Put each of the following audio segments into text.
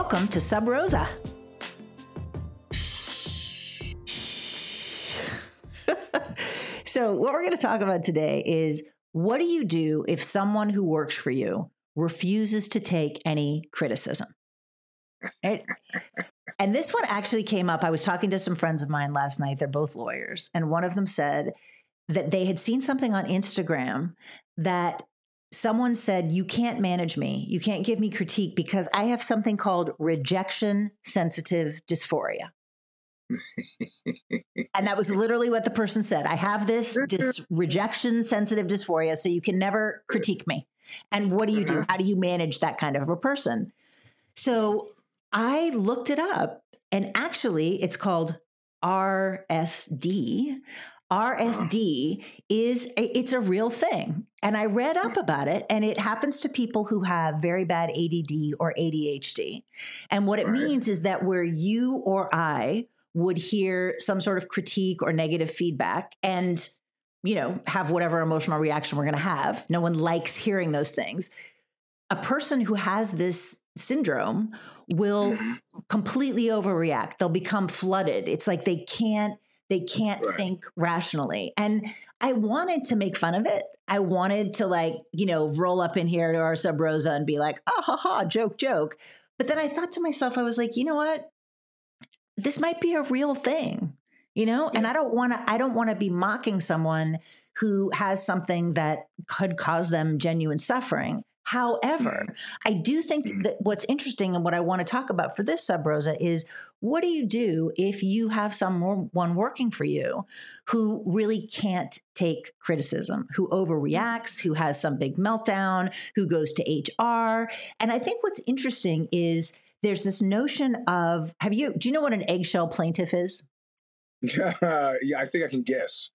Welcome to Sub Rosa. so, what we're going to talk about today is what do you do if someone who works for you refuses to take any criticism? Right? and this one actually came up. I was talking to some friends of mine last night. They're both lawyers. And one of them said that they had seen something on Instagram that someone said, You can't manage me. You can't give me critique because I have something called rejection sensitive dysphoria. and that was literally what the person said. I have this dis- rejection sensitive dysphoria, so you can never critique me. And what do you do? Uh-huh. How do you manage that kind of a person? So I looked it up, and actually, it's called RSD. RSD is a, it's a real thing. And I read up about it and it happens to people who have very bad ADD or ADHD. And what it means is that where you or I would hear some sort of critique or negative feedback and you know have whatever emotional reaction we're going to have no one likes hearing those things a person who has this syndrome will mm-hmm. completely overreact they'll become flooded it's like they can't they can't right. think rationally. And I wanted to make fun of it. I wanted to like, you know, roll up in here to our sub Rosa and be like, oh, ha, ha, joke, joke. But then I thought to myself, I was like, you know what? This might be a real thing, you know? And I don't want to, I don't want to be mocking someone who has something that could cause them genuine suffering. However, mm-hmm. I do think mm-hmm. that what's interesting and what I want to talk about for this sub Rosa is what do you do if you have someone working for you who really can't take criticism, who overreacts, who has some big meltdown, who goes to HR? And I think what's interesting is there's this notion of have you do you know what an eggshell plaintiff is? yeah, I think I can guess.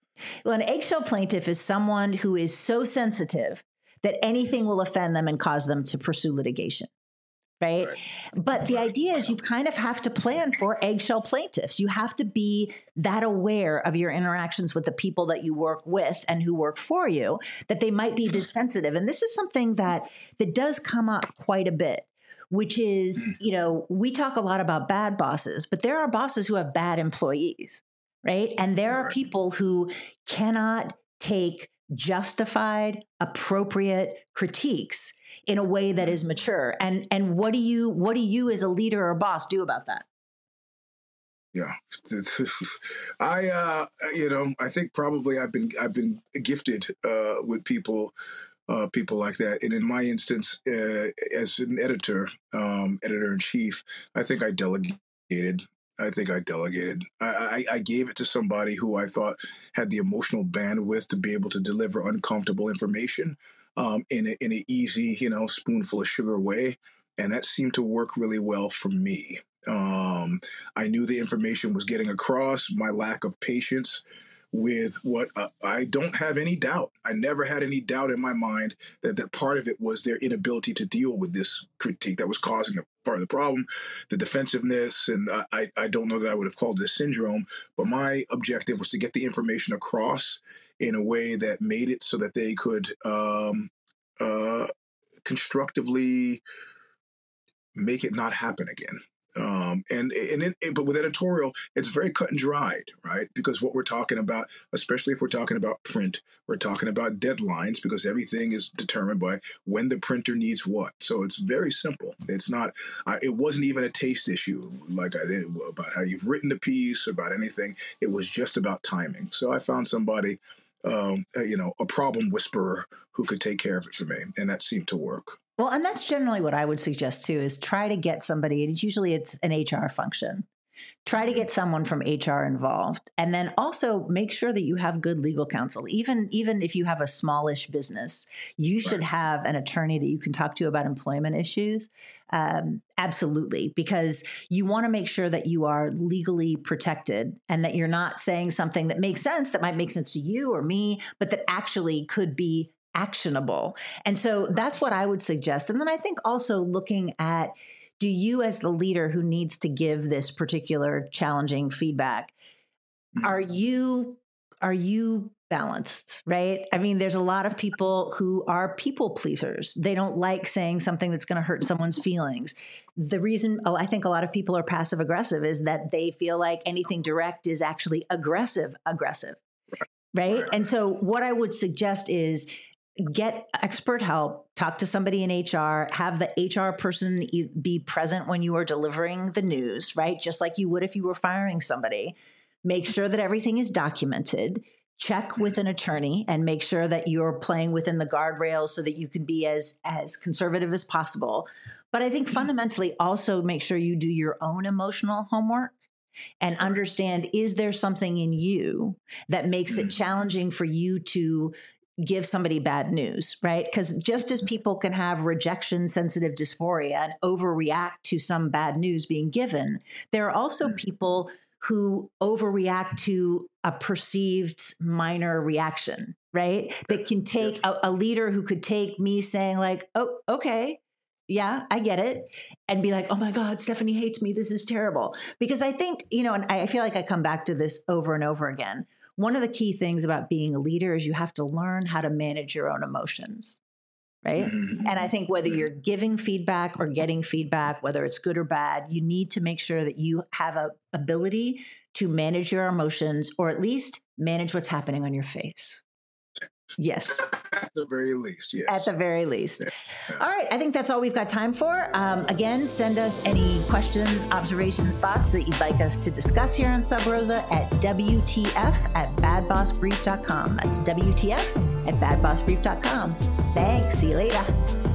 Well, an eggshell plaintiff is someone who is so sensitive that anything will offend them and cause them to pursue litigation. Right? right. But the idea is you kind of have to plan for eggshell plaintiffs. You have to be that aware of your interactions with the people that you work with and who work for you that they might be this sensitive. And this is something that that does come up quite a bit which is, mm. you know, we talk a lot about bad bosses, but there are bosses who have bad employees, right? And there are people who cannot take justified appropriate critiques in a way that is mature. And and what do you what do you as a leader or boss do about that? Yeah. I uh you know i think probably i've been i've been gifted uh with people uh, people like that. And in my instance, uh, as an editor, um, editor in chief, I think I delegated I think I delegated. I, I, I, gave it to somebody who I thought had the emotional bandwidth to be able to deliver uncomfortable information um, in a, in an easy, you know, spoonful of sugar way, and that seemed to work really well for me. Um, I knew the information was getting across. My lack of patience with what uh, I don't have any doubt. I never had any doubt in my mind that that part of it was their inability to deal with this critique that was causing a part of the problem, the defensiveness, and I I don't know that I would have called a syndrome, but my objective was to get the information across in a way that made it so that they could um, uh, constructively make it not happen again. Um, and and but with editorial, it's very cut and dried, right? Because what we're talking about, especially if we're talking about print, we're talking about deadlines because everything is determined by when the printer needs what. So it's very simple. It's not. Uh, it wasn't even a taste issue like I did about how you've written the piece about anything. It was just about timing. So I found somebody. Um, uh, you know, a problem whisperer who could take care of it for me, and that seemed to work. Well, and that's generally what I would suggest too is try to get somebody, and usually it's an HR function. Try to mm-hmm. get someone from HR involved. And then also make sure that you have good legal counsel. Even even if you have a smallish business, you should right. have an attorney that you can talk to about employment issues. Um, absolutely, because you want to make sure that you are legally protected and that you're not saying something that makes sense, that might make sense to you or me, but that actually could be actionable. And so that's what I would suggest. And then I think also looking at do you, as the leader who needs to give this particular challenging feedback, mm-hmm. are you are you balanced, right? I mean, there's a lot of people who are people pleasers. They don't like saying something that's going to hurt someone's feelings. The reason I think a lot of people are passive aggressive is that they feel like anything direct is actually aggressive, aggressive. Right? And so, what I would suggest is get expert help, talk to somebody in HR, have the HR person be present when you are delivering the news, right? Just like you would if you were firing somebody. Make sure that everything is documented check with an attorney and make sure that you're playing within the guardrails so that you can be as as conservative as possible but i think fundamentally also make sure you do your own emotional homework and understand is there something in you that makes it mm. challenging for you to give somebody bad news, right? Because just as people can have rejection sensitive dysphoria and overreact to some bad news being given, there are also mm. people who overreact to a perceived minor reaction, right? That can take a, a, leader who could take me saying, like, oh, okay, yeah, I get it, and be like, oh my God, Stephanie hates me. This is terrible. Because I think, you know, and I feel like I come back to this over and over again. One of the key things about being a leader is you have to learn how to manage your own emotions right? Mm-hmm. And I think whether you're giving feedback or getting feedback, whether it's good or bad, you need to make sure that you have a ability to manage your emotions or at least manage what's happening on your face. Yes. At the very least, yes. At the very least. Yeah. All right. I think that's all we've got time for. Um, again, send us any questions, observations, thoughts that you'd like us to discuss here on Sub Rosa at WTF at badbossbrief.com. That's WTF at badbossbrief.com. Thanks. See you later.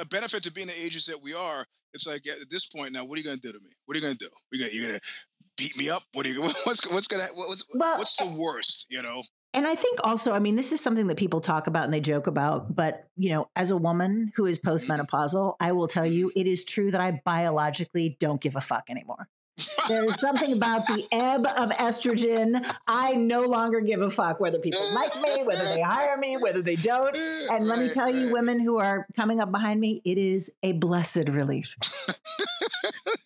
A benefit to being the ages that we are. It's like at this point now, what are you going to do to me? What are you going to do? You going you going to beat me up? What are you? What's what's going to what's well, what's the worst? You know. And I think also, I mean, this is something that people talk about and they joke about, but you know, as a woman who is mm-hmm. postmenopausal, I will tell you it is true that I biologically don't give a fuck anymore. There is something about the ebb of estrogen. I no longer give a fuck whether people like me, whether they hire me, whether they don't. And let me tell you, women who are coming up behind me, it is a blessed relief.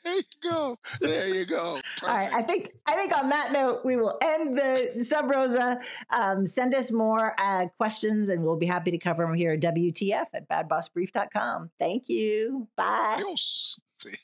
there you go. There you go. Perfect. All right. I think I think on that note, we will end the sub rosa. Um, send us more uh, questions, and we'll be happy to cover them here at WTF at badbossbrief.com. Thank you. Bye. Adios. See.